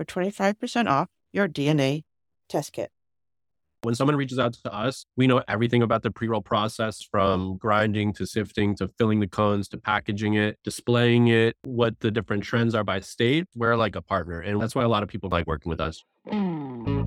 for 25% off your DNA test kit. When someone reaches out to us, we know everything about the pre roll process from grinding to sifting to filling the cones to packaging it, displaying it, what the different trends are by state. We're like a partner. And that's why a lot of people like working with us. Hmm.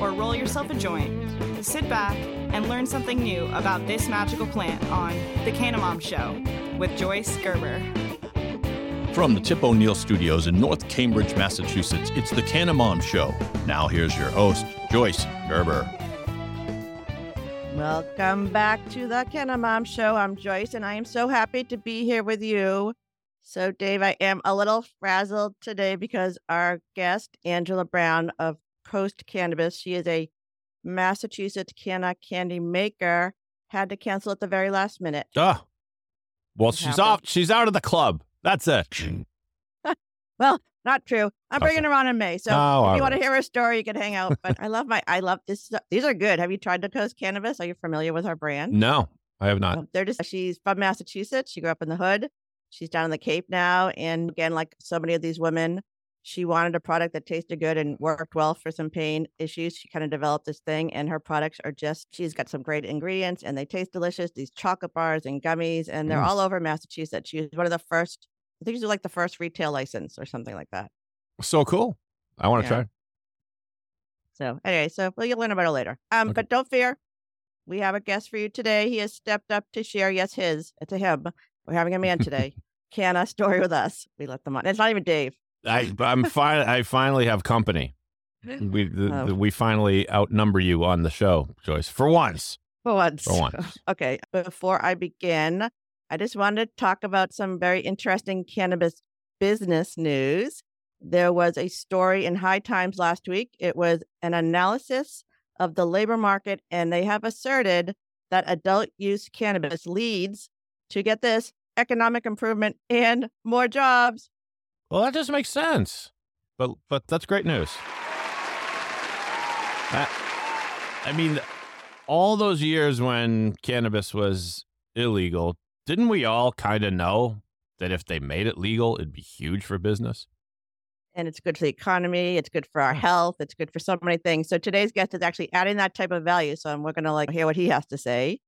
or roll yourself a joint, sit back, and learn something new about this magical plant on The Canna Mom Show with Joyce Gerber. From the Tip O'Neill Studios in North Cambridge, Massachusetts, it's the Canna Mom Show. Now here's your host, Joyce Gerber. Welcome back to the Canna Mom Show. I'm Joyce, and I am so happy to be here with you. So, Dave, I am a little frazzled today because our guest, Angela Brown of Coast Cannabis, she is a Massachusetts canna candy maker, had to cancel at the very last minute. Oh, well, What she's happened? off. She's out of the club. That's it. Well, not true. I'm Okay. bringing her on in May. So Oh, if you want to hear her story, you can hang out. But I love my, I love this. These are good. Have you tried the Coast Cannabis? Are you familiar with our brand? No, I have not. They're just, she's from Massachusetts. She grew up in the hood. She's down in the Cape now. And again, like so many of these women, she wanted a product that tasted good and worked well for some pain issues. She kind of developed this thing, and her products are just, she's got some great ingredients and they taste delicious. These chocolate bars and gummies, and they're Mm. all over Massachusetts. She was one of the first, I think she was like the first retail license or something like that. So cool. I want to Yeah. try. So anyway, so well, you'll learn about it later. Um, Okay. but don't fear, we have a guest for you today. He has stepped up to share. Yes, his. It's a him. We're having a man today. Canna story with us. We let them on. It's not even Dave. I, I'm fine. I finally have company. We the, Oh. the- we finally outnumber you on the show, Joyce, for once. For once. For once. okay. Before I begin, I just wanted to talk about some very interesting cannabis business news. There was a story in High Times last week. It was an analysis of the labor market, and they have asserted that adult use cannabis leads to get this economic improvement and more jobs. Well, that just makes sense. But but that's great news. I, I mean, all those years when cannabis was illegal, didn't we all kind of know that if they made it legal, it'd be huge for business? and it's good for the economy. It's good for our health. It's good for so many things. So today's guest is actually adding that type of value. So we're going to like hear what he has to say.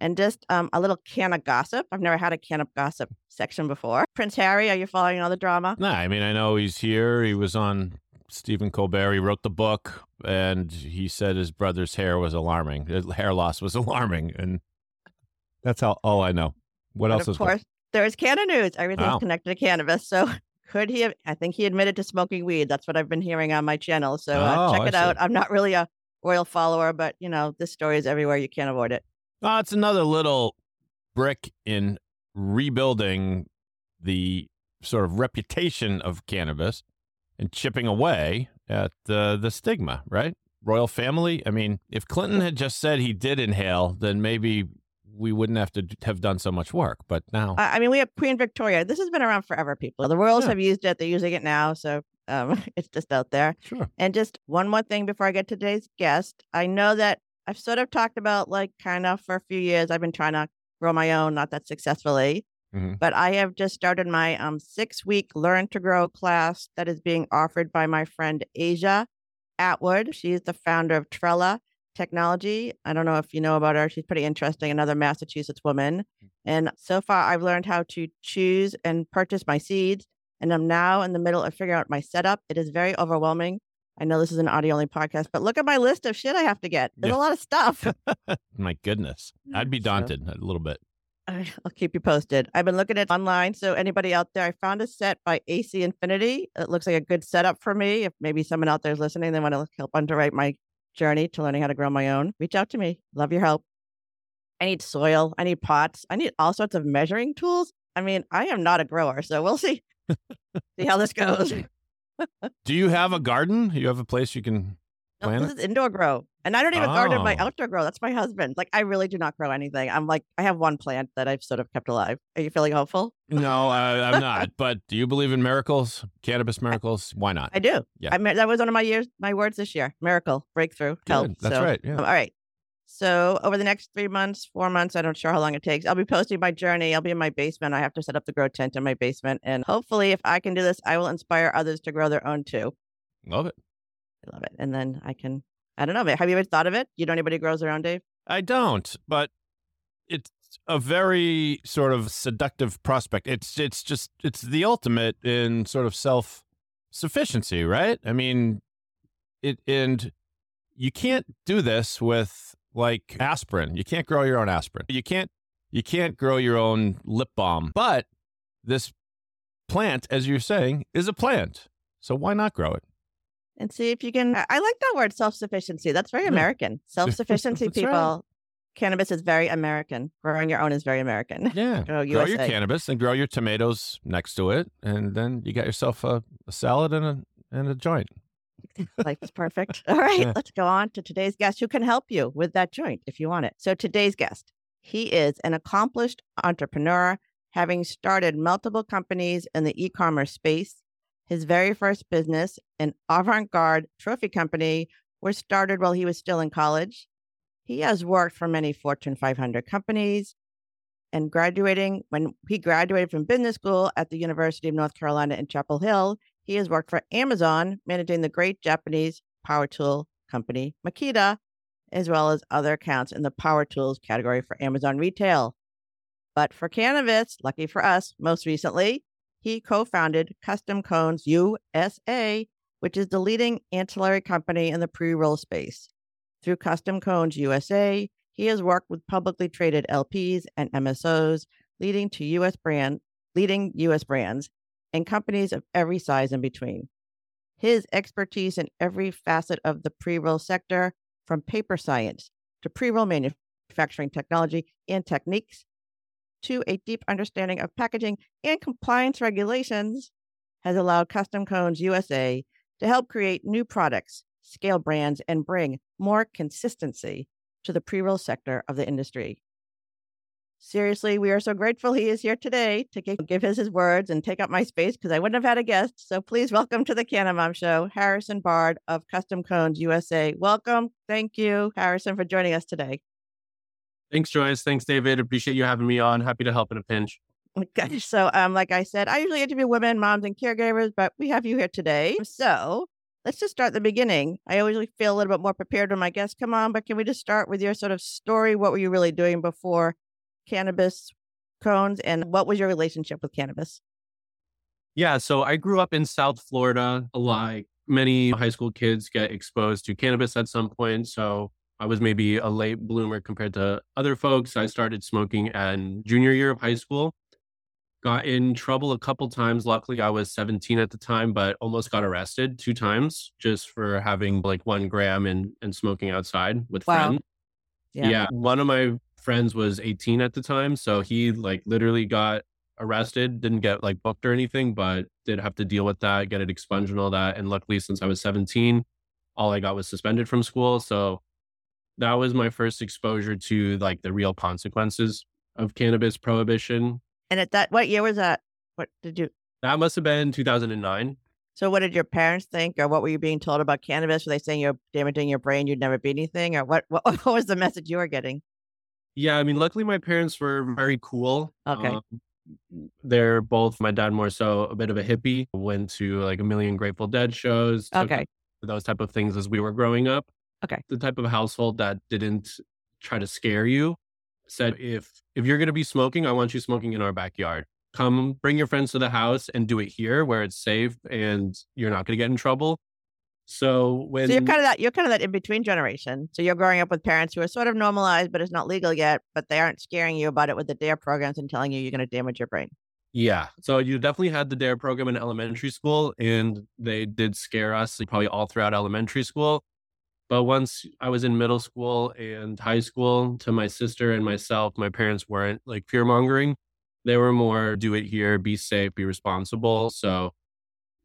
And just um, a little canna gossip. I've never had a canna gossip section before. Prince Harry, are you following all the drama? Nah, I mean, I know he's here. He was on Stephen Colbert. He wrote the book, and he said his brother's hair was alarming. His hair loss was alarming, and that's all, all I know. What else of is course, There's Canna News. Everything's Wow. connected to cannabis. So could he have? I think he admitted to smoking weed. That's what I've been hearing on my channel. So uh, Oh, check I it out. I'm not really a royal follower, but you know, this story is everywhere. You can't avoid it. Oh, it's another little brick in rebuilding the sort of reputation of cannabis and chipping away at the the stigma, right? Royal family. I mean, if Clinton had just said he did inhale, then maybe we wouldn't have to have done so much work. But now, I, mean, we have Queen Victoria. This has been around forever, people. The royals Yeah. have used it. They're using it now. So um, it's just out there. sure. And just one more thing before I get to today's guest. I know that I've sort of talked about like kind of for a few years, I've been trying to grow my own, not that successfully. Mhm. But I have just started my um, six week learn to grow class that is being offered by my friend Asia Atwood. She's the founder of Trella Technology. I don't know if you know about her. She's pretty interesting, another Massachusetts woman. And so far, I've learned how to choose and purchase my seeds. And I'm now in the middle of figuring out my setup. It is very overwhelming. I know this is an audio only podcast, but look at my list of shit I have to get. There's Yeah. a lot of stuff. My goodness, mm, I'd be So- daunted a little bit. I'll keep you posted. I've been looking at online. So anybody out there, I found a set by AC Infinity. It looks like a good setup for me. If maybe someone out there is listening, they want to help underwrite my journey to learning how to grow my own. Reach out to me. Love your help. I need soil. I need pots. I need all sorts of measuring tools. I mean, I am not a grower, so we'll see. see how this goes. Do you have a garden? You have a place you can No, plant this it? is indoor grow. And I don't even garden my Oh. outdoor grow. That's my husband. Like I really do not grow anything. I'm like, I have one plant that I've sort of kept alive. Are you feeling hopeful? No, I, I'm not. But do you believe in miracles, cannabis miracles? Why not? I do. Yeah. I that was one of my years, my words this year. Miracle, breakthrough, help. Good. That's So, right. Yeah. um, all right. So over the next three months, four months, I don't sure how long it takes. I'll be posting my journey. I'll be in my basement. I have to set up the grow tent in my basement, and hopefully, if I can do this, I will inspire others to grow their own too. Love it. I love it, and then I can. I don't know. but Have you ever thought of it? You know anybody grows their own, Dave? I don't, but it's a very sort of seductive prospect. It's it's just it's the ultimate in sort of self sufficiency, right? I mean, it and you can't do this with like aspirin. You can't grow your own aspirin. You can't you can't grow your own lip balm. But this plant, as you're saying, is a plant. So why not grow it? and see if you can. I, like that word, self sufficiency. That's very Yeah. American. Self sufficiency, That's right. people. Cannabis is very American. Growing your own is very American. Yeah. Grow grow your cannabis and grow your tomatoes next to it, and then you got yourself a, a salad and a and a joint. Life is perfect. All right, let's go on to today's guest who can help you with that joint if you want it. So, today's guest, he is an accomplished entrepreneur, having started multiple companies in the e commerce space. His very first business, an avant garde trophy company, was started while he was still in college. He has worked for many Fortune 500 companies and graduating when he graduated from business school at the University of North Carolina in Chapel Hill, he has worked for Amazon, managing the great Japanese power tool company Makita, as well as other accounts in the power tools category for Amazon retail. But for cannabis, lucky for us, most recently, he co founded Custom Cones USA, which is the leading ancillary company in the pre roll space. Through Custom Cones USA, he has worked with publicly traded LPs and MSOs, leading to US brand, leading US brands and companies of every size in between. His expertise in every facet of the pre roll sector, from paper science to pre roll manufacturing technology and techniques, to a deep understanding of packaging and compliance regulations, has allowed Custom Cones USA to help create new products, scale brands, and bring more consistency to the pre roll sector of the industry. Seriously, we are so grateful he is here today to give his, his words and take up my space because I wouldn't have had a guest. So please welcome to the Canna Mom Show, Harrison Bard of Custom Cones USA. Welcome. Thank you, Harrison, for joining us today. Thanks, Joyce. Thanks, David. Appreciate you having me on. Happy to help in a pinch. Okay. So, um, like I said, I usually interview women, moms, and caregivers, but we have you here today. So let's just start at the beginning. I always feel a little bit more prepared when my guests come on, but can we just start with your sort of story? What were you really doing before cannabis cones, and what was your relationship with cannabis? Yeah, so I grew up in South Florida. Like many high school kids get exposed to cannabis at some point. So I was maybe a late bloomer compared to other folks. I started smoking in junior year of high school. got in trouble a couple times. Luckily, I was 17 at the time, but almost got arrested two times just for having like one gram and, and smoking outside with Wow. friends. Yeah. Yeah. One of my friends was 18 at the time. So he like literally got arrested, didn't get like booked or anything, but did have to deal with that, get it expunged and all that. And luckily, since I was 17, all I got was suspended from school. So that was my first exposure to like the real consequences of cannabis prohibition. And at that, what year was that? What did you? That must have been 2009. So, what did your parents think, or what were you being told about cannabis? Were they saying you're damaging your brain, you'd never be anything, or what? What, what was the message you were getting? Yeah, I mean, luckily my parents were very cool. Okay. Um, they're both my dad more so a bit of a hippie. Went to like a million Grateful Dead shows. Okay. those type of things as we were growing up. Okay. The type of household that didn't try to scare you. Said if if you're gonna be smoking, I want you smoking in our backyard. Come bring your friends to the house and do it here where it's safe and you're not gonna get in trouble. So when So you're kind of that you're kind of that in between generation. So you're growing up with parents who are sort of normalized, but it's not legal yet. But they aren't scaring you about it with the DARE programs and telling you you're going to damage your brain. Yeah. So you definitely had the DARE program in elementary school, and they did scare us probably all throughout elementary school. But once I was in middle school and high school, to my sister and myself, my parents weren't like fear mongering. They were more do it here, be safe, be responsible. So,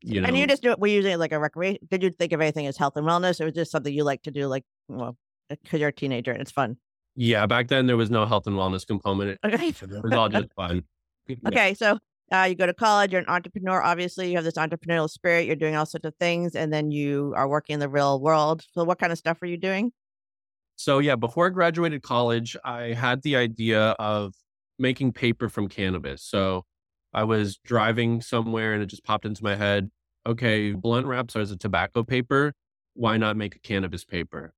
you know, And you just do it. We're using it like a recreation. Did you think of anything as health and wellness, or was just something you like to do, like well, because you're a teenager and it's fun? yeah, back then there was no health and wellness component. Okay. It was all just fun. Okay, so uh, you go to college, you're an entrepreneur. Obviously, you have this entrepreneurial spirit. You're doing all sorts of things, and then you are working in the real world. So, what kind of stuff are you doing? So yeah, before I graduated college, I had the idea of making paper from cannabis. So I was driving somewhere and it just popped into my head, okay, blunt wraps are as a tobacco paper. Why not make a cannabis paper?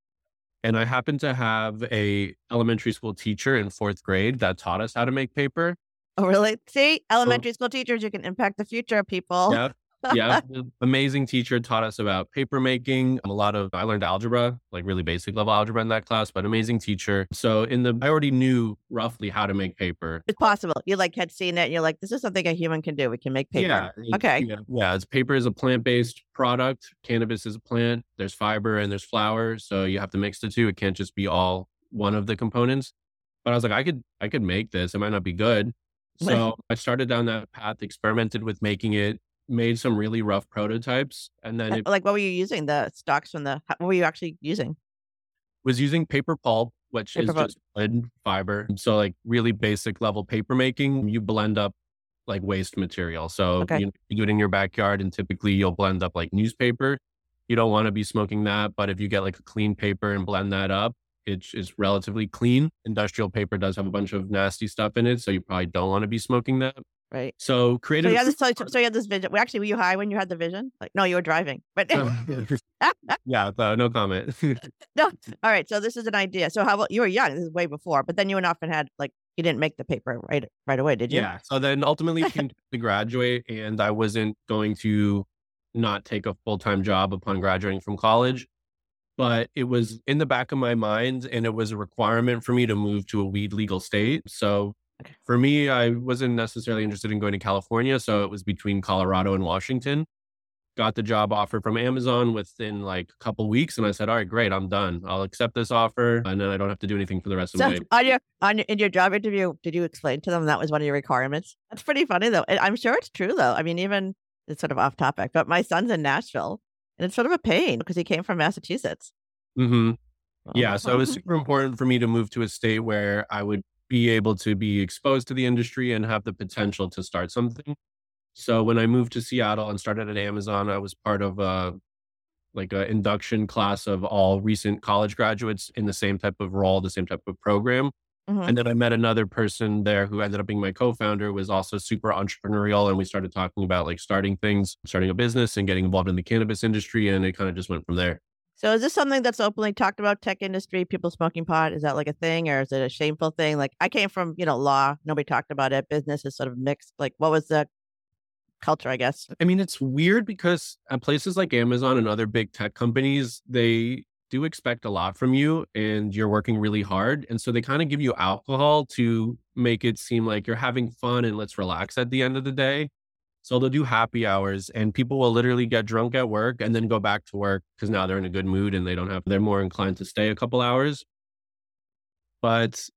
And I happened to have a elementary school teacher in fourth grade that taught us how to make paper. Oh, really? See, elementary school teachers, you can impact the future of people. Yeah. Yeah. Amazing teacher taught us about paper making. A lot of, I learned algebra, like really basic level algebra in that class, but amazing teacher. So in the, I already knew roughly how to make paper. It's possible. You like had seen it, and you're like, this is something a human can do. We can make paper. Yeah. Okay. Yeah. Yeah. It's paper is a plant based product. Cannabis is a plant. There's fiber and there's flower. So you have to mix the two. It can't just be all one of the components. But I was like, I could, I could make this. It might not be good. So I started down that path, experimented with making it, made some really rough prototypes, and then it Like, what were you using? The stocks from the, what were you actually using? was using paper pulp, which Paper is pulp. just wood fiber. So like really basic level paper making, you blend up like waste material. So Okay. you, you do it in your backyard and typically you'll blend up like newspaper. You don't want to be smoking that, but if you get like a clean paper and blend that up, it is relatively clean. Industrial paper does have a bunch of nasty stuff in it, so you probably don't want to be smoking that. Right. So So creative. you had this, so, so you had this vision. Well, actually, were you high when you had the vision? Like, no, you were driving. But yeah, so no comment. no. All right. So this is an idea. So how about you were young? This is way before. But then you went off and had like you didn't make the paper right right away, did you? Yeah. So then ultimately came to graduate and I wasn't going to not take a full-time job upon graduating from college. But it was in the back of my mind and it was a requirement for me to move to a weed legal state. So Okay. for me, I wasn't necessarily interested in going to California. So it was between Colorado and Washington. Got the job offer from Amazon within like a couple weeks. And I said, all right, great, I'm done. I'll accept this offer. And then I don't have to do anything for the rest of So my on your on your, in your job interview, did you explain to them that was one of your requirements? That's pretty funny though. I'm sure it's true though. I mean, even it's sort of off topic, but my son's in Nashville, and it's sort of a pain because he came from Massachusetts. Mm-hmm. Yeah, so it was super important for me to move to a state where I would be able to be exposed to the industry and have the potential to start something. So when I moved to Seattle and started at Amazon, I was part of a like an induction class of all recent college graduates in the same type of role, the same type of program. Mhm. And then I met another person there who ended up being my co-founder, was also super entrepreneurial, and we started talking about like starting things, starting a business, and getting involved in the cannabis industry, and it kind of just went from there. So is this something that's openly talked about? Tech industry, people smoking pot, is that like a thing, or is it a shameful thing? Like I came from you know law, nobody talked about it. Business is sort of mixed. Like what was the culture? I guess. I mean, it's weird because at places like Amazon and other big tech companies, they do expect a lot from you and you're working really hard. And so they kind of give you alcohol to make it seem like you're having fun and let's relax at the end of the day. So they'll do happy hours and people will literally get drunk at work and then go back to work because now they're in a good mood and they don't have, they're more inclined to stay a couple hours. But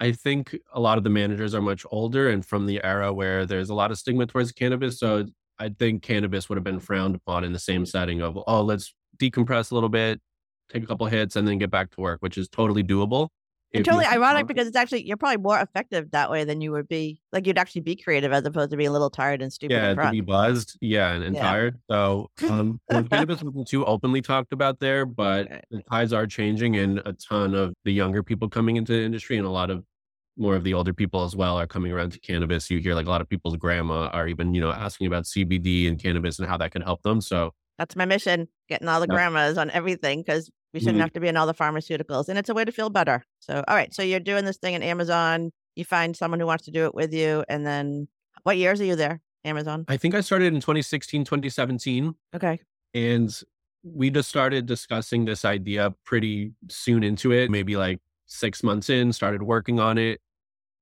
I think a lot of the managers are much older and from the era where there's a lot of stigma towards cannabis. So I think cannabis would have been frowned upon in the same setting of, oh, let's decompress a little bit, take a couple hits, and then get back to work, which is totally doable. And totally ironic because it's actually you're probably more effective that way than you would be. Like you'd actually be creative as opposed to being a little tired and stupid. Yeah, to be buzzed. Yeah, and, and yeah. tired. So um, cannabis wasn't too openly talked about there, but the tides are changing, and a ton of the younger people coming into the industry, and a lot of more of the older people as well are coming around to cannabis. You hear like a lot of people's grandma are even you know asking about CBD and cannabis and how that can help them. So that's my mission: getting all the grandmas on everything because we shouldn't mm-hmm. have to be in all the pharmaceuticals. And it's a way to feel better. So, all right. So you're doing this thing in Amazon. You find someone who wants to do it with you. And then what years are you there, Amazon? I think I started in 2016, 2017. Okay. And we just started discussing this idea pretty soon into it, maybe like six months in, started working on it.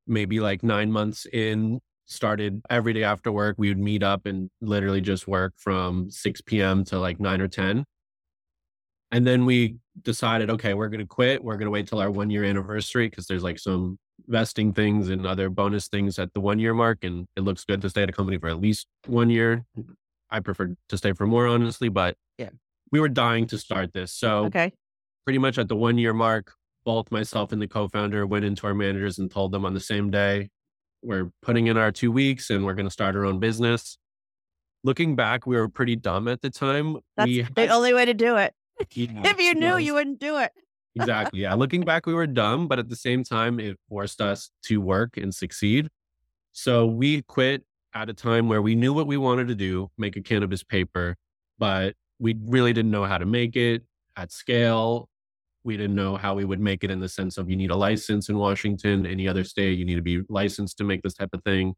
Maybe like nine months in, started every day after work. We would meet up and literally just work from 6 p.m. to like 9 or 10 and then we decided, okay, we're going to quit. We're going to wait till our one year anniversary because there's like some vesting things and other bonus things at the one year mark. And it looks good to stay at a company for at least one year. I prefer to stay for more, honestly, but yeah, we were dying to start this. So, okay. pretty much at the one year mark, both myself and the co founder went into our managers and told them on the same day, we're putting in our two weeks and we're going to start our own business. Looking back, we were pretty dumb at the time. That's we the had, only way to do it. Yeah, if you knew, you wouldn't do it. exactly. Yeah. Looking back, we were dumb, but at the same time, it forced us to work and succeed. So we quit at a time where we knew what we wanted to do make a cannabis paper, but we really didn't know how to make it at scale. We didn't know how we would make it in the sense of you need a license in Washington, any other state, you need to be licensed to make this type of thing.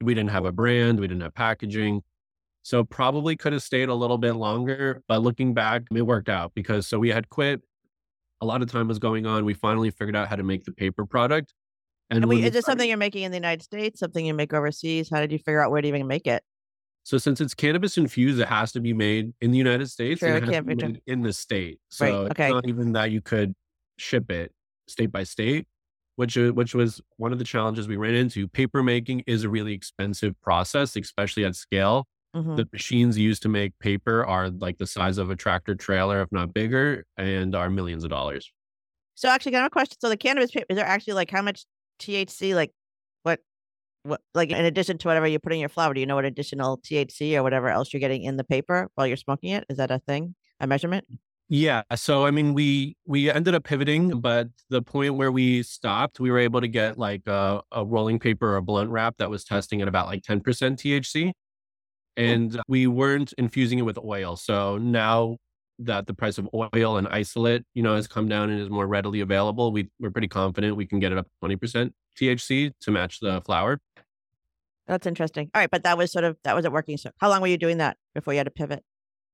We didn't have a brand, we didn't have packaging. So probably could have stayed a little bit longer, but looking back, it worked out because so we had quit. A lot of time was going on. We finally figured out how to make the paper product. And, and we, is this something you're making in the United States? Something you make overseas? How did you figure out where to even make it? So since it's cannabis infused, it has to be made in the United States sure, and it, can't be in the state. So right, okay. it's not even that you could ship it state by state, which uh, which was one of the challenges we ran into. Paper making is a really expensive process, especially at scale. Mm-hmm. The machines used to make paper are like the size of a tractor trailer, if not bigger, and are millions of dollars. So actually, I have a question. So the cannabis paper, is there actually like how much THC, like what, what, like in addition to whatever you put in your flower, do you know what additional THC or whatever else you're getting in the paper while you're smoking it? Is that a thing, a measurement? Yeah. So I mean, we we ended up pivoting, but the point where we stopped, we were able to get like a, a rolling paper or a blunt wrap that was testing at about like 10% THC and we weren't infusing it with oil. So now that the price of oil and isolate, you know, has come down and is more readily available, we, we're pretty confident we can get it up 20% THC to match the flower. That's interesting. All right. But that was sort of, that wasn't working. So how long were you doing that before you had to pivot?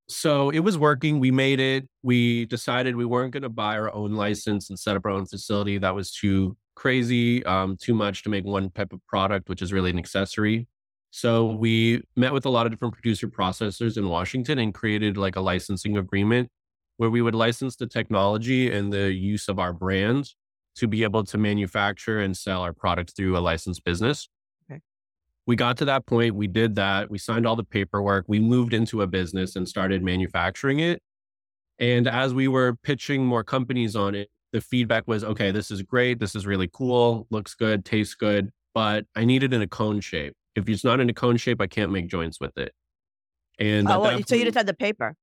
So it was working. We made it. We decided we weren't going to buy our own license and set up our own facility. That was too crazy, um, too much to make one type of product, which is really an accessory. So we met with a lot of different producer processors in Washington and created like a licensing agreement where we would license the technology and the use of our brand to be able to manufacture and sell our products through a licensed business. Okay. We got to that point, we did that, we signed all the paperwork, we moved into a business and started manufacturing it. And as we were pitching more companies on it, the feedback was okay, this is great, this is really cool, looks good, tastes good, but I need it in a cone shape. If it's not in a cone shape, I can't make joints with it. And oh, well, so you just had the paper.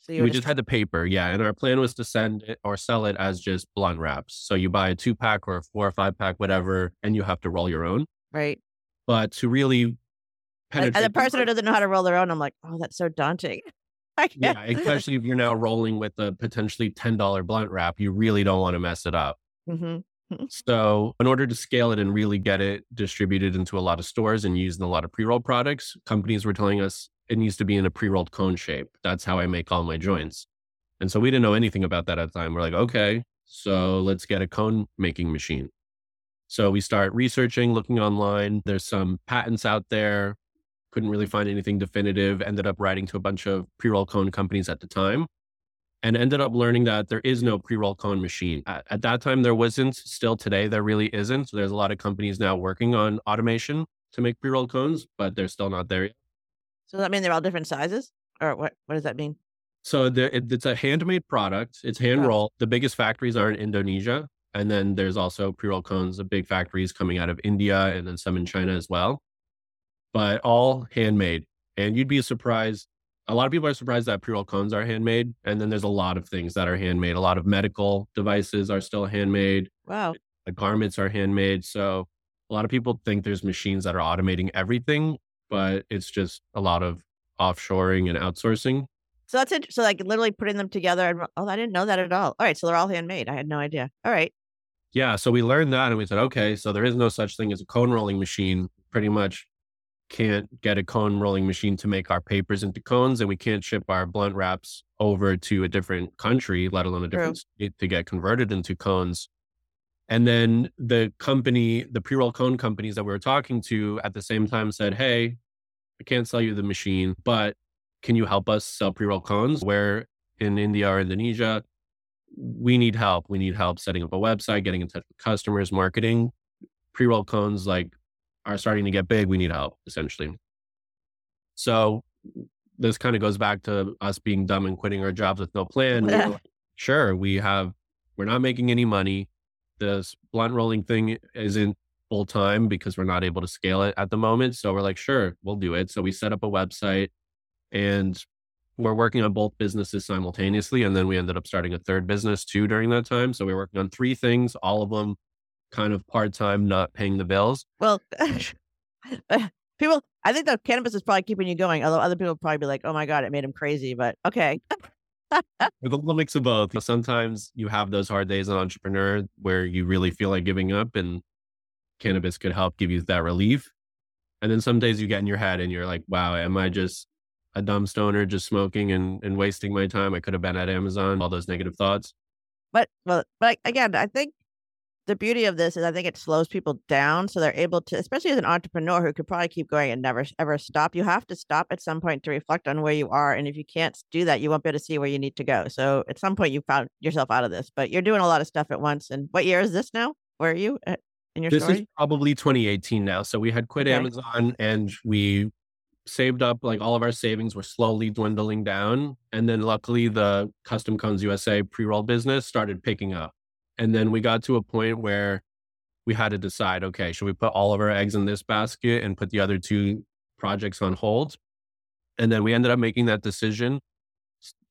So we just, just had the paper, yeah. And our plan was to send it or sell it as just blunt wraps. So you buy a two pack or a four or five pack, whatever, and you have to roll your own. Right. But to really penetrate, as a person who doesn't know how to roll their own, I'm like, oh, that's so daunting. yeah, especially if you're now rolling with a potentially ten dollar blunt wrap, you really don't want to mess it up. Mm-hmm. Mm-hmm. So, in order to scale it and really get it distributed into a lot of stores and used in a lot of pre roll products, companies were telling us it needs to be in a pre rolled cone shape. That's how I make all my joints. And so we didn't know anything about that at the time. We're like, okay, so let's get a cone making machine. So we start researching, looking online. There's some patents out there. Couldn't really find anything definitive. Ended up writing to a bunch of pre roll cone companies at the time and ended up learning that there is no pre roll cone machine. At, at, that time, there wasn't. Still today, there really isn't. So there's a lot of companies now working on automation to make pre roll cones, but they're still not there yet. So does that mean they're all different sizes? Or what, what does that mean? So it, it's a handmade product. It's hand roll. The biggest factories are in Indonesia. And then there's also pre roll cones, the big factories coming out of India and then some in China as well. But all handmade. And you'd be surprised. A lot of people are surprised that pre roll cones are handmade. And then there's a lot of things that are handmade. A lot of medical devices are still handmade. Wow. The garments are handmade. So a lot of people think there's machines that are automating everything, mm-hmm. but it's just a lot of offshoring and outsourcing. So that's it. So like literally putting them together. And, oh, I didn't know that at all. All right. So they're all handmade. I had no idea. All right. Yeah. So we learned that and we said, okay, so there is no such thing as a cone rolling machine. Pretty much can't get a cone rolling machine to make our papers into cones and we can't ship our blunt wraps over to a different country, let alone a different True. state to get converted into cones. And then the company, the pre roll cone companies that we were talking to at the same time said, Hey, I can't sell you the machine, but can you help us sell pre roll cones? Where in India or Indonesia, we need help. We need help setting up a website, getting in touch with customers, marketing. Pre roll cones like are starting to get big. We need help essentially. So this kind of goes back to us being dumb and quitting our jobs with no plan. We like, sure, we have, we're not making any money. This blunt rolling thing isn't full time because we're not able to scale it at the moment. So we're like, sure, we'll do it. So we set up a website and we're working on both businesses simultaneously. And then we ended up starting a third business too during that time. So we are working on three things, all of them kind of part time, not paying the bills. Well, uh, people, I think the cannabis is probably keeping you going. Although other people probably be like, oh my God, it made him crazy. But okay. With a little mix of both. Sometimes you have those hard days as an entrepreneur where you really feel like giving up, and cannabis could help give you that relief. And then some days you get in your head and you're like, wow, am I just a dumb stoner just smoking and, and wasting my time. I could have been at Amazon, all those negative thoughts. But, but, but again, I think the beauty of this is I think it slows people down. So they're able to, especially as an entrepreneur who could probably keep going and never ever stop. You have to stop at some point to reflect on where you are. And if you can't do that, you won't be able to see where you need to go. So at some point you found yourself out of this, but you're doing a lot of stuff at once. And what year is this now? Where are you eh, in your this story? is probably 2018 now. So we had quit okay. Amazon and we saved up like all of our savings were slowly dwindling down and then luckily the custom cones usa pre-roll business started picking up and then we got to a point where we had to decide okay should we put all of our eggs in this basket and put the other two projects on hold and then we ended up making that decision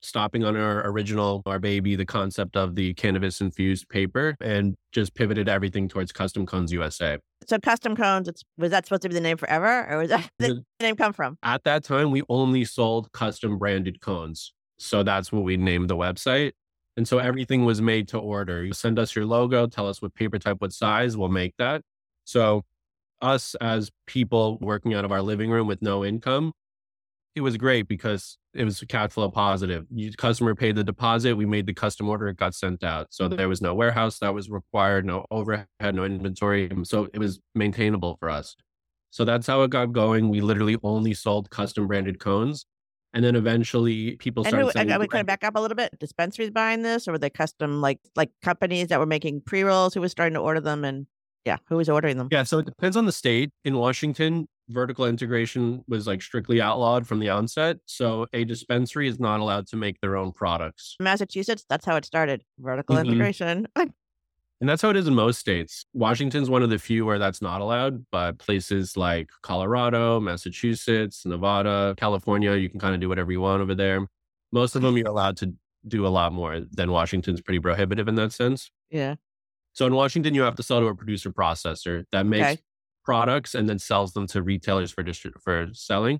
stopping on our original, our baby, the concept of the cannabis infused paper and just pivoted everything towards Custom Cones USA. So Custom Cones, it's, was that supposed to be the name forever or was that the name come from? At that time, we only sold custom branded cones. So that's what we named the website. And so everything was made to order. You send us your logo, tell us what paper type, what size, we'll make that. So us as people working out of our living room with no income, it was great because it was cash flow positive. You, customer paid the deposit, we made the custom order, it got sent out. So there was no warehouse that was required, no overhead, no inventory. So it was maintainable for us. So that's how it got going. We literally only sold custom branded cones. And then eventually people started. And who, we kind of back up a little bit. Dispensaries buying this, or were they custom like like companies that were making pre rolls who was starting to order them? And yeah, who was ordering them? Yeah, so it depends on the state. In Washington, vertical integration was like strictly outlawed from the onset. So a dispensary is not allowed to make their own products. Massachusetts, that's how it started vertical mm-hmm. integration. and that's how it is in most states. Washington's one of the few where that's not allowed, but places like Colorado, Massachusetts, Nevada, California, you can kind of do whatever you want over there. Most of them you're allowed to do a lot more than Washington's pretty prohibitive in that sense. Yeah. So in Washington, you have to sell to a producer processor that makes okay products and then sells them to retailers for distri- for selling.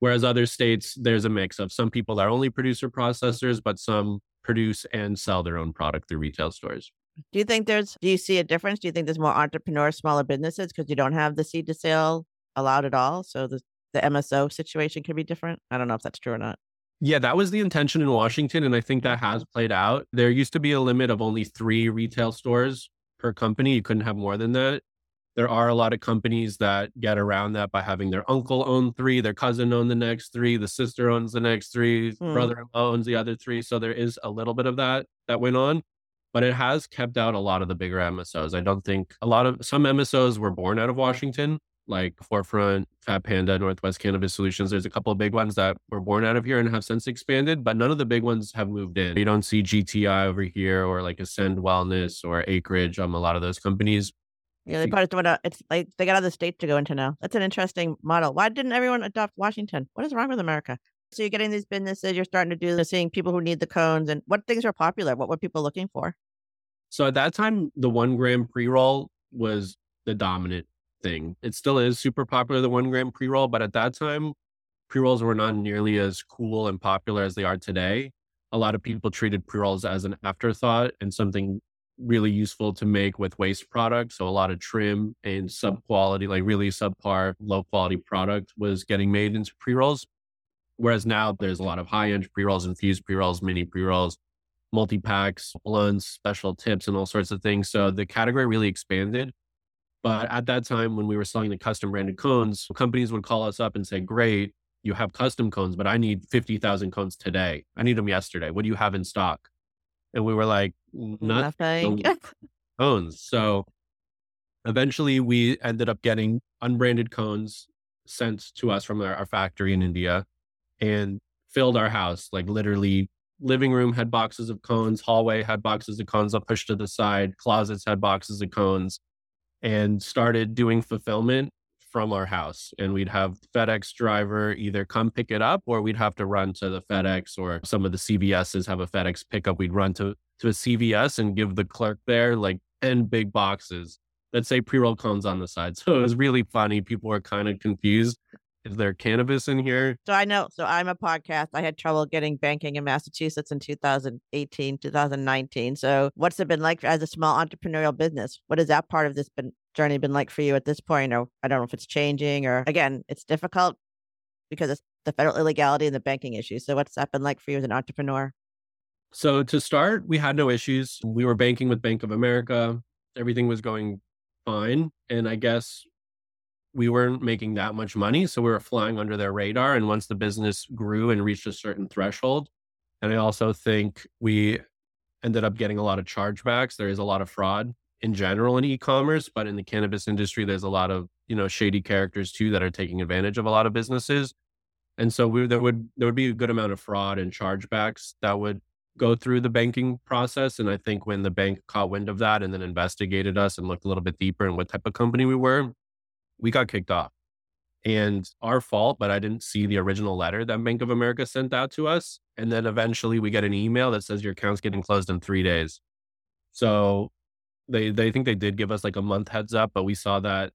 Whereas other states, there's a mix of some people are only producer processors, but some produce and sell their own product through retail stores. Do you think there's, do you see a difference? Do you think there's more entrepreneurs, smaller businesses because you don't have the seed to sale allowed at all? So the, the MSO situation could be different? I don't know if that's true or not. Yeah, that was the intention in Washington. And I think that has played out. There used to be a limit of only three retail stores per company. You couldn't have more than that. There are a lot of companies that get around that by having their uncle own three, their cousin own the next three, the sister owns the next three, Hmm. brother owns the other three. So there is a little bit of that that went on, but it has kept out a lot of the bigger MSOs. I don't think a lot of some MSOs were born out of Washington, like Forefront, Fat Panda, Northwest Cannabis Solutions. There's a couple of big ones that were born out of here and have since expanded, but none of the big ones have moved in. You don't see GTI over here or like Ascend Wellness or Acreage. Um, a lot of those companies Yeah, they probably want to. It's like they got other states to go into now. That's an interesting model. Why didn't everyone adopt Washington? What is wrong with America? So you're getting these businesses. You're starting to do the seeing people who need the cones and what things are popular. What were people looking for? So at that time, the one gram pre roll was the dominant thing. It still is super popular, the one gram pre roll, but at that time, pre rolls were not nearly as cool and popular as they are today. A lot of people treated pre rolls as an afterthought and something really useful to make with waste products. So a lot of trim and sub quality, like really subpar, low quality product was getting made into pre rolls. Whereas now there's a lot of high end pre rolls, infused pre rolls, mini pre rolls, multi packs, blunts, special tips, and all sorts of things. So the category really expanded. But at that time, when we were selling the custom branded cones, companies would call us up and say, Great, you have custom cones, but I need 50,000 cones today. I need them yesterday. What do you have in stock? And we were like, Not Nothing. cones. So eventually we ended up getting unbranded cones sent to us from our, our factory in India and filled our house. Like literally, living room had boxes of cones, hallway had boxes of cones up pushed to the side, closets had boxes of cones, and started doing fulfillment from our house. And we'd have FedEx driver either come pick it up or we'd have to run to the FedEx or some of the CVSs have a FedEx pickup. We'd run to, to a CVS and give the clerk there like 10 big boxes that say pre roll cones on the side. So it was really funny. People were kind of confused. Is there cannabis in here? So I know. So I'm a podcast. I had trouble getting banking in Massachusetts in 2018, 2019. So what's it been like as a small entrepreneurial business? What has that part of this been journey been like for you at this point? Or I don't know if it's changing or again, it's difficult because it's the federal illegality and the banking issues. So what's that been like for you as an entrepreneur? So to start, we had no issues. We were banking with Bank of America. Everything was going fine. And I guess we weren't making that much money. So we were flying under their radar. And once the business grew and reached a certain threshold, and I also think we ended up getting a lot of chargebacks. There is a lot of fraud in general in e-commerce, but in the cannabis industry, there's a lot of, you know, shady characters too that are taking advantage of a lot of businesses. And so we, there would there would be a good amount of fraud and chargebacks that would go through the banking process. And I think when the bank caught wind of that and then investigated us and looked a little bit deeper in what type of company we were, we got kicked off. And our fault, but I didn't see the original letter that Bank of America sent out to us. And then eventually we get an email that says your account's getting closed in three days. So they they think they did give us like a month heads up, but we saw that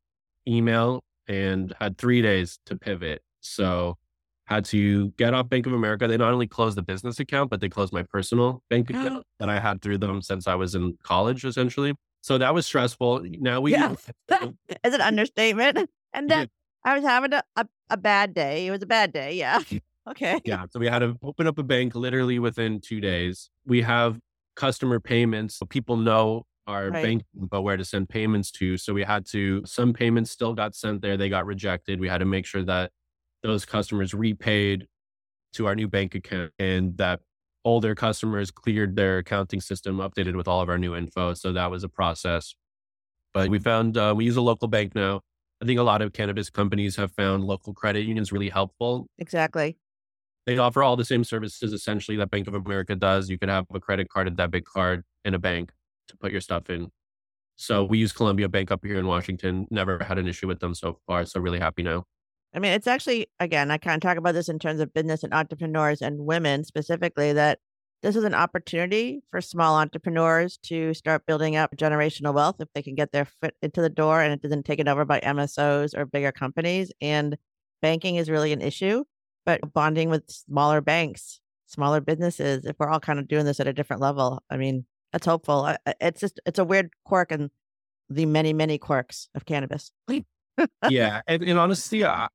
email and had three days to pivot. So had to get off Bank of America. They not only closed the business account, but they closed my personal bank account oh. that I had through them since I was in college, essentially. So that was stressful. Now we Yeah. Is an understatement. And then I was having a, a, a bad day. It was a bad day. Yeah. Okay. Yeah. So we had to open up a bank literally within two days. We have customer payments. So people know our Right. bank but where to send payments to. So we had to, some payments still got sent there. They got rejected. We had to make sure that those customers repaid to our new bank account and that older customers cleared their accounting system, updated with all of our new info. So that was a process. But we found uh, we use a local bank now. I think a lot of cannabis companies have found local credit unions really helpful Exactly. they offer all the same services essentially that Bank of America does. You can have a credit card, a debit card, in a bank to put your stuff in. So we use Columbia Bank up here in Washington. Never had an issue with them so far. So really happy now. I mean, it's actually, again, I kind of talk about this in terms of business and entrepreneurs and women specifically, that this is an opportunity for small entrepreneurs to start building up generational wealth if they can get their foot into the door and it isn't taken over by MSOs or bigger companies. And banking is really an issue, but bonding with smaller banks, smaller businesses, if we're all kind of doing this at a different level, I mean, that's hopeful. It's just, it's a weird quirk in the many, many quirks of cannabis. yeah. And, and honestly, I,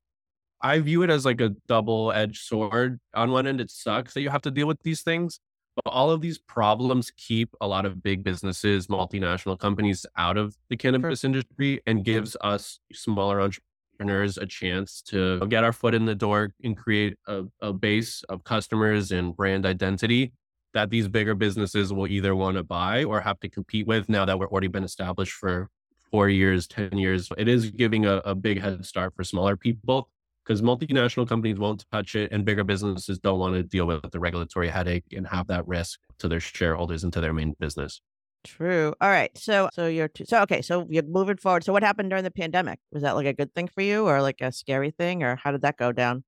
I view it as like a double edged sword. On one end, it sucks that you have to deal with these things, but all of these problems keep a lot of big businesses, multinational companies out of the cannabis industry and gives us smaller entrepreneurs a chance to get our foot in the door and create a, a base of customers and brand identity that these bigger businesses will either want to buy or have to compete with now that we're already been established for four years, 10 years. It is giving a, a big head start for smaller people because multinational companies won't touch it and bigger businesses don't want to deal with the regulatory headache and have that risk to their shareholders and to their main business. True. All right. So, so you're t- so okay. So you're moving forward. So what happened during the pandemic? Was that like a good thing for you, or like a scary thing, or how did that go down?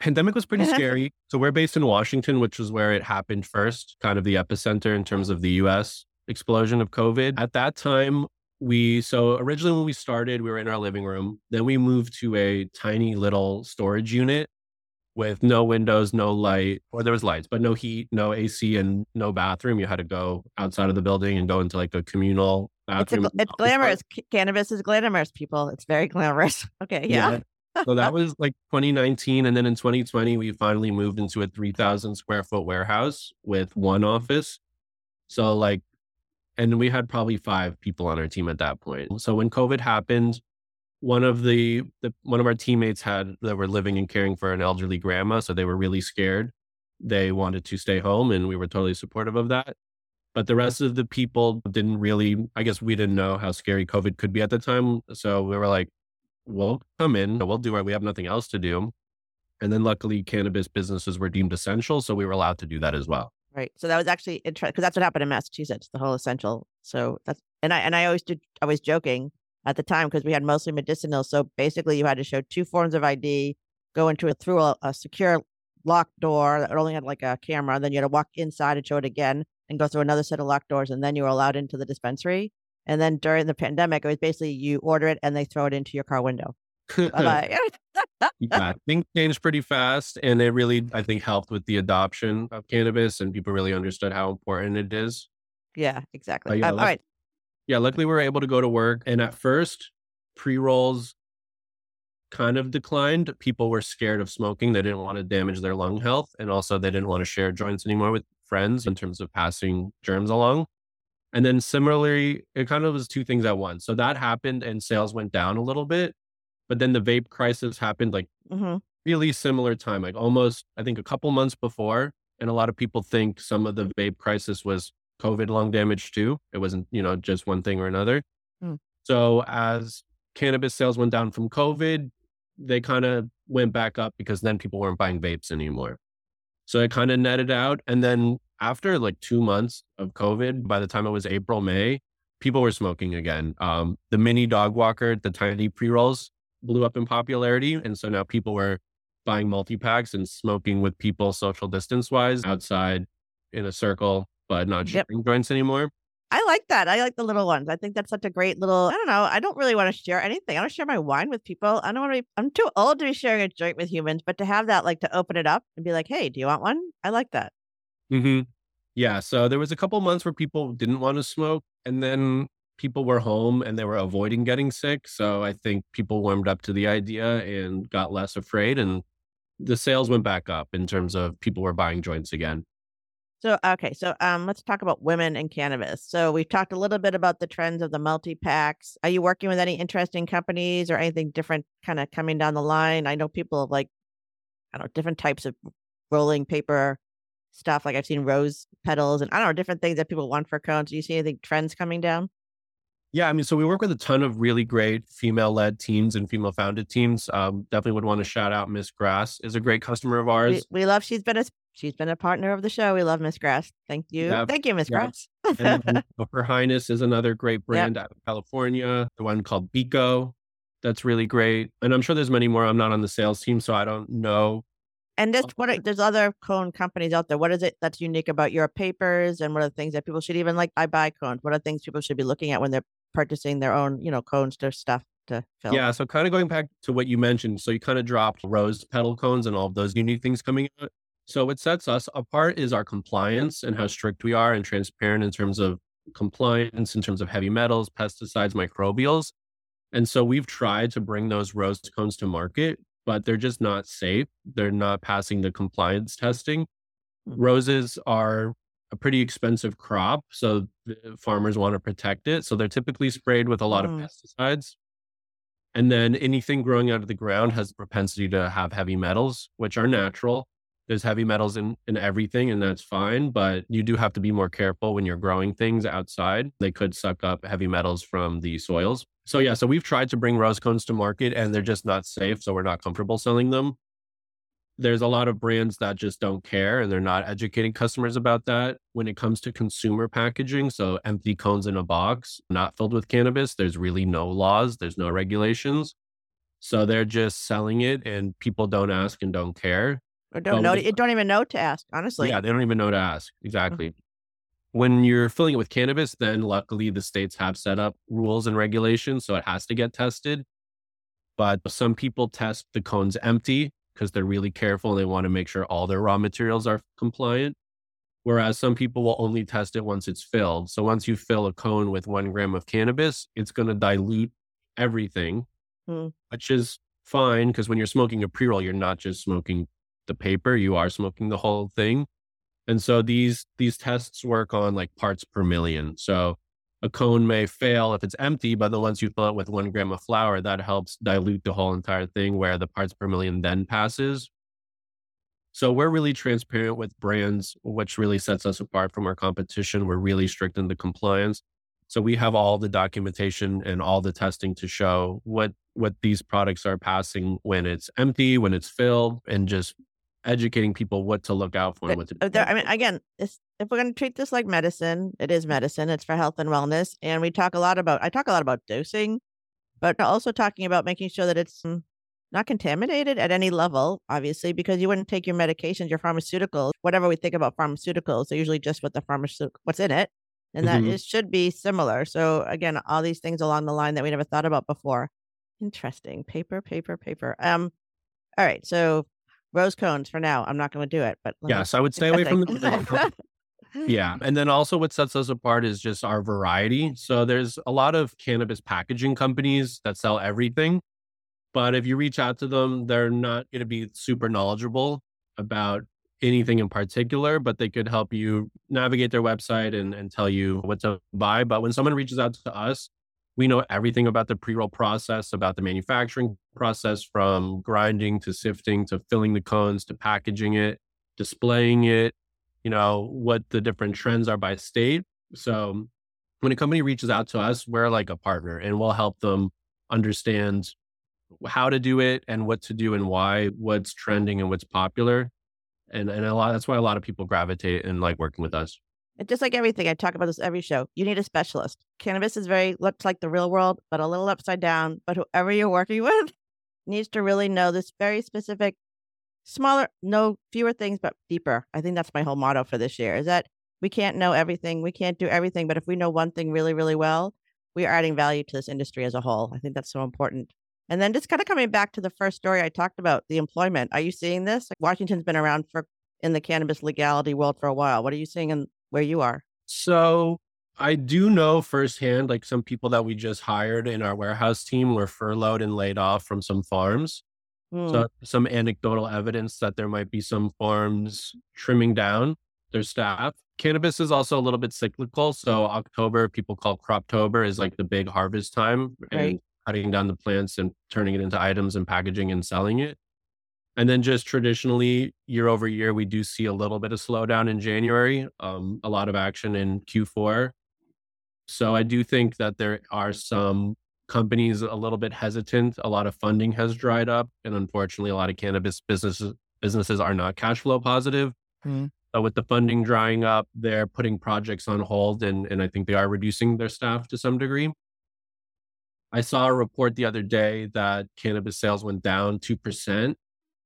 Pandemic was pretty scary. So we're based in Washington, which is where it happened first, kind of the epicenter in terms of the U.S. explosion of COVID. At that time, we so originally when we started we were in our living room then we moved to a tiny little storage unit with no windows no light or there was lights but no heat no ac and no bathroom. You had to go outside of the building and go into like a communal bathroom it's, a, it's glamorous cannabis is glamorous people. It's very glamorous. Okay yeah, yeah. so that was like 2019 and then in 2020 we finally moved into a 3000 square foot warehouse with one office. So like and we had probably five people on our team at that point. So when COVID happened, one of the, the one of our teammates had that were living and caring for an elderly grandma, so they were really scared. They wanted to stay home, and we were totally supportive of that. But the rest of the people didn't really. I guess we didn't know how scary COVID could be at the time, so we were like, "We'll come in, we'll do it. We have nothing else to do." And then luckily, cannabis businesses were deemed essential, so we were allowed to do that as well. Right. So that was actually interesting because that's what happened in Massachusetts, the whole essential. So that's and I and I always did I was joking at the time because we had mostly medicinal. So basically you had to show two forms of ID, go into it through a, a secure locked door that only had like a camera, then you had to walk inside and show it again and go through another set of locked doors and then you were allowed into the dispensary. And then during the pandemic, it was basically you order it and they throw it into your car window. yeah, things changed pretty fast, and it really, I think, helped with the adoption of cannabis, and people really understood how important it is. Yeah, exactly. yeah, um, all right. Yeah, luckily we were able to go to work, and at first, pre rolls kind of declined. People were scared of smoking; they didn't want to damage their lung health, and also they didn't want to share joints anymore with friends in terms of passing germs along. And then similarly, it kind of was two things at once. So that happened, and sales went down a little bit but then the vape crisis happened like mm-hmm. really similar time, like almost, I think, a couple months before. And a lot of people think some of the vape crisis was COVID lung damage too. It wasn't, you know, just one thing or another. Mm. So as cannabis sales went down from COVID, they kind of went back up because then people weren't buying vapes anymore. So it kind of netted out. And then after like two months of COVID, by the time it was April, May, people were smoking again. Um, the mini dog walker, the tiny pre rolls, blew up in popularity. And so now people were buying multi packs and smoking with people social distance wise outside in a circle, but not sharing yep. joints anymore. I like that. I like the little ones. I think that's such a great little. I don't know. I don't really want to share anything. I don't share my wine with people. I don't want to be. I'm too old to be sharing a joint with humans, but to have that, like, to open it up and be like, "Hey, do you want one?" I like that. Hmm. Yeah. So there was a couple months where people didn't want to smoke, and then people were home and they were avoiding getting sick. So I think people warmed up to the idea and got less afraid. And the sales went back up in terms of people were buying joints again. So okay, so um, let's talk about women and cannabis. So we've talked a little bit about the trends of the multi packs. Are you working with any interesting companies or anything different, kind of coming down the line? I know people like, I don't know, different types of rolling paper stuff. Like I've seen rose petals and I don't know different things that people want for cones. Do you see anything trends coming down? Yeah, I mean, so we work with a ton of really great female-led teams and female-founded teams. Um, definitely would want to shout out Miss Grass is a great customer of ours. We, we, love she's been a she's been a partner of the show. We love Miss Grass. Thank you, yeah, thank you, Miss yeah. Grass. and Her Highness is another great brand yep. out of California. The one called Bico, that's really great. And I'm sure there's many more. I'm not on the sales team, so I don't know and this, what are, there's other cone companies out there. What is it that's unique about your papers, and what are the things that people should even like? I buy cones. What are things people should be looking at when they're purchasing their own, you know, cones to stuff to fill. Yeah. So kind of going back to what you mentioned. So you kind of dropped rose petal cones and all of those unique things coming out. So what sets us apart is our compliance and how strict we are and transparent in terms of compliance, in terms of heavy metals, pesticides, microbials. And so we've tried to bring those rose cones to market but they're just not safe. They're not passing the compliance testing. Roses are a pretty expensive crop, so the farmers want to protect it. So they're typically sprayed with a lot Mm. of pesticides. And then anything growing out of the ground has a propensity to have heavy metals, which are natural. There's heavy metals in, in everything, and that's fine. But you do have to be more careful when you're growing things outside. They could suck up heavy metals from the soils. So, yeah, so we've tried to bring rose cones to market and they're just not safe. So, we're not comfortable selling them. There's a lot of brands that just don't care and they're not educating customers about that. When it comes to consumer packaging, so empty cones in a box, not filled with cannabis, there's really no laws, there's no regulations. So they're just selling it and people don't ask and don't care. Or don't know. don't even know to ask. Honestly. yeah, they don't even know to ask. Mm. Exactly. When you're filling it with cannabis, then luckily the states have set up rules and regulations, so it has to get tested. But some people test the cones empty because they're really careful and they want to make sure all their raw materials are compliant. Whereas some people will only test it once it's filled. So once you fill a cone with one gram of cannabis, it's going to dilute everything, Hmm. which is fine because when you're smoking a pre roll, you're not just smoking the paper, you are smoking the whole thing. And so these these tests work on like parts per million. So a cone may fail if it's empty, but then once you fill it with one gram of flower, that helps dilute the whole entire thing where the parts per million then passes. So we're really transparent with brands, which really sets us apart from our competition. We're really strict in the compliance. So we have all the documentation and all the testing to show what what these products are passing when it's empty, when it's filled, and just educating people what to look out for and what to Uh, there- I mean, again, if we're going to treat this like medicine, it is medicine. It's for health and wellness, and we talk a lot about. I talk a lot about dosing, but also talking about making sure that it's mm, not contaminated at any level. Obviously, because you wouldn't take your medications, your pharmaceuticals, whatever we think about pharmaceuticals, they're usually just what the pharmaceutical, what's in it, and that Mhm. it should be similar. So again, all these things along the line that we never thought about before. Interesting. Paper, paper, paper. Um. All right. So rose cones for now. I'm not going to do it, but let me- Yes, I would stay away from the Yeah. And then also what sets us apart is just our variety. So there's a lot of cannabis packaging companies that sell everything. But if you reach out to them, they're not going to be super knowledgeable about anything in particular, but they could help you navigate their website and, and tell you what to buy. But when someone reaches out to us, we know everything about the pre roll process, about the manufacturing process from grinding to sifting to filling the cones to packaging it, displaying it, you know, what the different trends are by state. So when a company reaches out to us, we're like a partner and we'll help them understand how to do it and what to do and why, what's trending and what's popular. And and a lot that's why a lot of people gravitate and like working with us. And just like everything, I talk about this every show. You need a specialist. Cannabis is very looks like the real world, but a little upside down. But whoever you're working with needs to really know this very specific, smaller, no fewer things, but deeper. I think that's my whole motto for this year. Is that we can't know everything, we can't do everything, but if we know one thing really, really well, we are adding value to this industry as a whole. I think that's so important. And then just kind of coming back to the first story I talked about, the employment. Are you seeing this? Like Washington's been around for in the cannabis legality world for a while. What are you seeing in where you are? So I do know firsthand, like some people that we just hired in our warehouse team were furloughed and laid off from some farms. Hmm. So some anecdotal evidence that there might be some farms trimming down their staff. Cannabis is also a little bit cyclical. So October, people call Croptober, is like the big harvest time and Right. cutting down the plants and turning it into items and packaging and selling it. And then just traditionally, year over year, we do see a little bit of slowdown in January, um, a lot of action in Q4. So I do think that there are some companies a little bit hesitant. A lot of funding has dried up, and unfortunately, a lot of cannabis businesses businesses are not cash flow positive. Mm-hmm. So with the funding drying up, they're putting projects on hold, and and I think they are reducing their staff to some degree. I saw a report the other day that cannabis sales went down two percent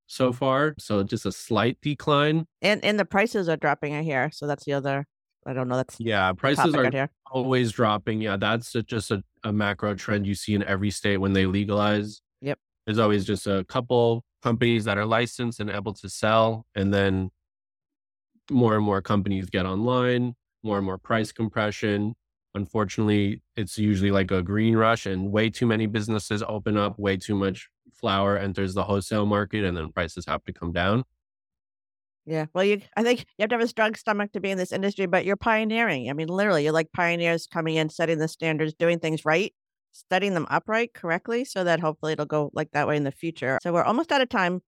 so mm. far, so just a slight decline. and and the prices are dropping. I hear. So that's the other. I don't know. That's Yeah, prices are always dropping. Yeah, that's a, just a, a macro trend you see in every state when they legalize. Yep. There's always just a couple companies that are licensed and able to sell, and then more and more companies get online, more and more price compression. Unfortunately, it's usually like a green rush, and way too many businesses open up, way too much flower enters the wholesale market and then prices have to come down. Yeah. Well, you, I think you have to have a strong stomach to be in this industry, but you're pioneering. I mean, literally, you're like pioneers coming in, setting the standards, doing things right, setting them upright correctly so that hopefully it'll go like that way in the future. So we're almost out of time.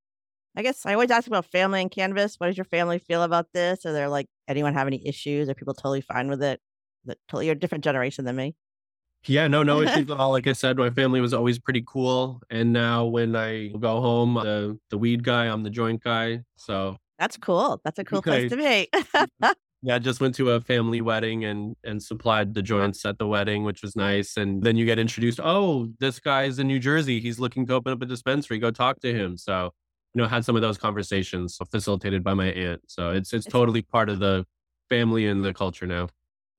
I guess I always ask about family and cannabis. What does your family feel about this? Are there like anyone have any issues? Are people totally fine with it? That totally you're a different generation than me. Yeah, no, no issues at all. Like I said, my family was always pretty cool. And now when I go home, the the weed guy, I'm the joint guy. So that's cool. That's a cool place to be. yeah, I just went to a family wedding and and supplied the joints at the wedding, which was nice. And then you get introduced. Oh, this guy's in New Jersey. He's looking to open up a dispensary. Go talk to him. So you know, had some of those conversations facilitated by my aunt. So it's it's totally part of the family and the culture now.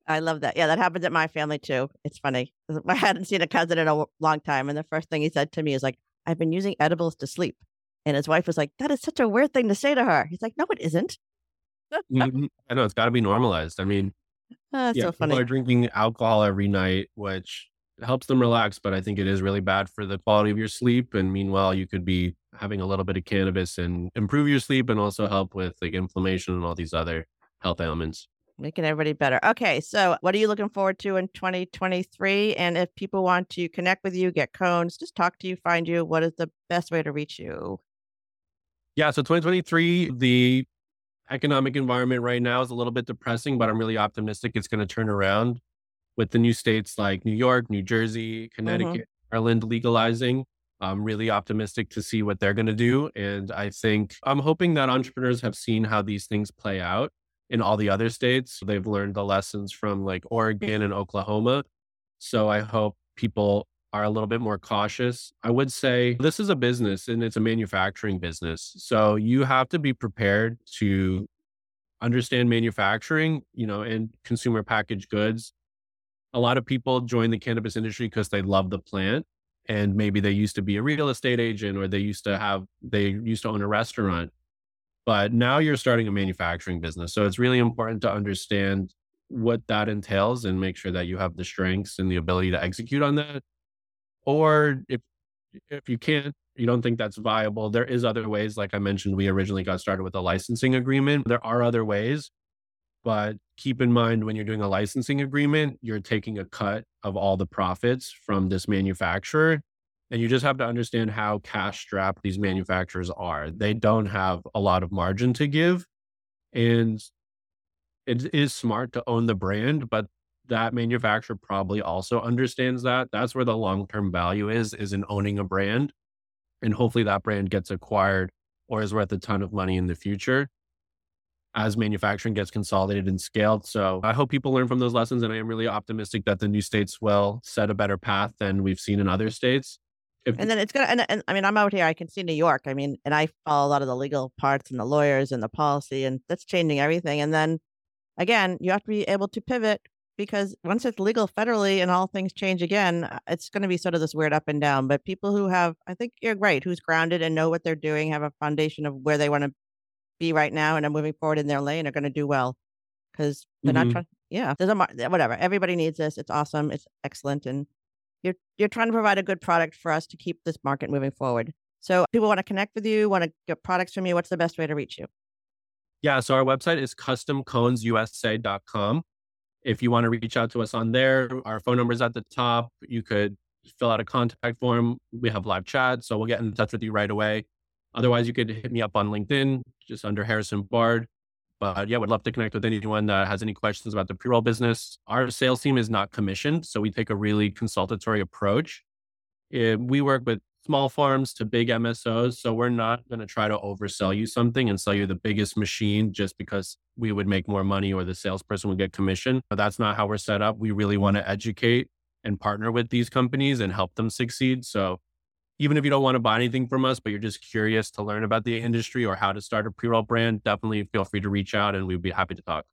I love that. Yeah, that happens at my family too. It's funny. I hadn't seen a cousin in a long time, and the first thing he said to me is like, "I've been using edibles to sleep." And his wife was like, "That is such a weird thing to say to her." He's like, "No, it isn't." mm-hmm. I know it's got to be normalized. I mean, oh, yeah, so funny. people are drinking alcohol every night, which helps them relax, but I think it is really bad for the quality of your sleep. And meanwhile, you could be having a little bit of cannabis and improve your sleep and also help with like inflammation and all these other health ailments making everybody better. Okay, so what are you looking forward to in 2023? And if people want to connect with you, get cones, just talk to you, find you, what is the best way to reach you? Yeah, so 2023, the economic environment right now is a little bit depressing, but I'm really optimistic it's going to turn around with the new states like New York, New Jersey, mm-hmm. Connecticut, mm-hmm. Maryland legalizing. I'm really optimistic to see what they're going to do. And I think I'm hoping that entrepreneurs have seen how these things play out in all the other states. They've learned the lessons from like Oregon and Oklahoma. So I hope people are a little bit more cautious. I would say this is a business and it's a manufacturing business. So you have to be prepared to understand manufacturing, you know, and consumer packaged goods. A lot of people join the cannabis industry because they love the plant and maybe they used to be a real estate agent or they used to have they used to own a restaurant but now you're starting a manufacturing business. So it's really important to understand what that entails and make sure that you have the strengths and the ability to execute on that. Or if if you can't, you don't think that's viable, there is other ways. Like I mentioned, we originally got started with a licensing agreement. There are other ways, but keep in mind when you're doing a licensing agreement, you're taking a cut of all the profits from this manufacturer and you just have to understand how cash strapped these manufacturers are. They don't have a lot of margin to give. And it is smart to own the brand, but that manufacturer probably also understands that. That's where the long term value is, is in owning a brand. And hopefully that brand gets acquired or is worth a ton of money in the future as manufacturing gets consolidated and scaled. So I hope people learn from those lessons. And I am really optimistic that the new states will set a better path than we've seen in other states. If, and then it's gonna and, and I mean I'm out here, I can see New York. I mean, and I follow a lot of the legal parts and the lawyers and the policy, and that's changing everything. And then again, you have to be able to pivot because once it's legal federally and all things change again, uh, it's going to be sort of this weird up and down. But people who have, I think you're right, who's grounded and know what they're doing, have a foundation of where they want to be right now and are moving forward in their lane are going to do well because they're mm-hmm. not trying. Yeah, there's a whatever. Everybody needs this. It's awesome. It's excellent, and you're you're trying to provide a good product for us to keep this market moving forward. So people want to connect with you, want to get products from you. What's the best way to reach you? Yeah, so our website is customconesusa.com. If you want to reach out to us on there, our phone number is at the top. You could fill out a contact form. We have live chat, so we'll get in touch with you right away. Otherwise, you could hit me up on LinkedIn, just under Harrison Bard. But yeah, would love to connect with anyone that has any questions about the pre roll business. Our sales team is not commissioned, so we take a really consultatory approach. It, we work with small farms to big MSOs, so we're not going to try to oversell you something and sell you the biggest machine just because we would make more money or the salesperson would get commission. But that's not how we're set up. We really want to educate and partner with these companies and help them succeed. So even if you don't want to buy anything from us, but you're just curious to learn about the industry or how to start a pre roll brand, definitely feel free to reach out and we'd be happy to talk.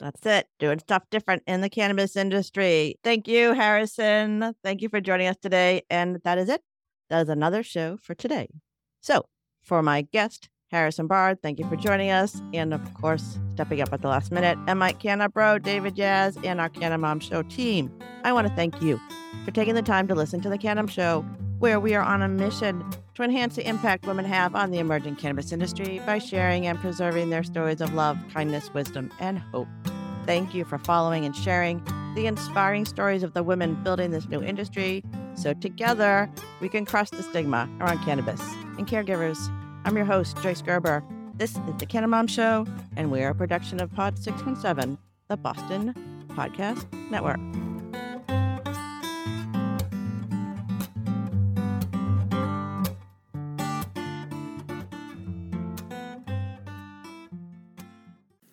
That's it. Doing stuff different in the cannabis industry. Thank you, Harrison. Thank you for joining us today. And that is it. That is another show for today. So, for my guest, Harrison Bard, thank you for joining us. And of course, stepping up at the last minute, and Mike Canna Bro, David Jazz, and our Canna Mom Show team. I want to thank you for taking the time to listen to the Canna Show where we are on a mission to enhance the impact women have on the emerging cannabis industry by sharing and preserving their stories of love, kindness, wisdom, and hope. Thank you for following and sharing the inspiring stories of the women building this new industry so together we can crush the stigma around cannabis and caregivers. I'm your host, Joyce Gerber. This is the Canna Mom Show, and we are a production of Pod 617, the Boston Podcast Network.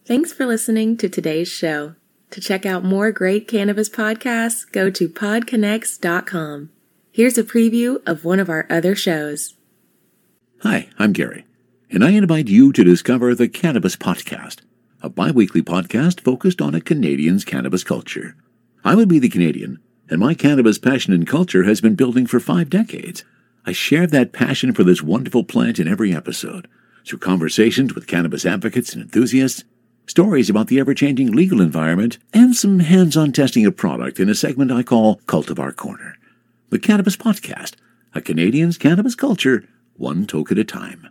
Thanks for listening to today's show. To check out more great cannabis podcasts, go to podconnects.com. Here's a preview of one of our other shows. Hi, I'm Gary, and I invite you to discover the Cannabis Podcast, a bi weekly podcast focused on a Canadian's cannabis culture. I would be the Canadian, and my cannabis passion and culture has been building for five decades. I share that passion for this wonderful plant in every episode through conversations with cannabis advocates and enthusiasts stories about the ever changing legal environment, and some hands on testing of product in a segment I call Cultivar Corner. The Cannabis Podcast, a Canadian's cannabis culture, one toke at a time.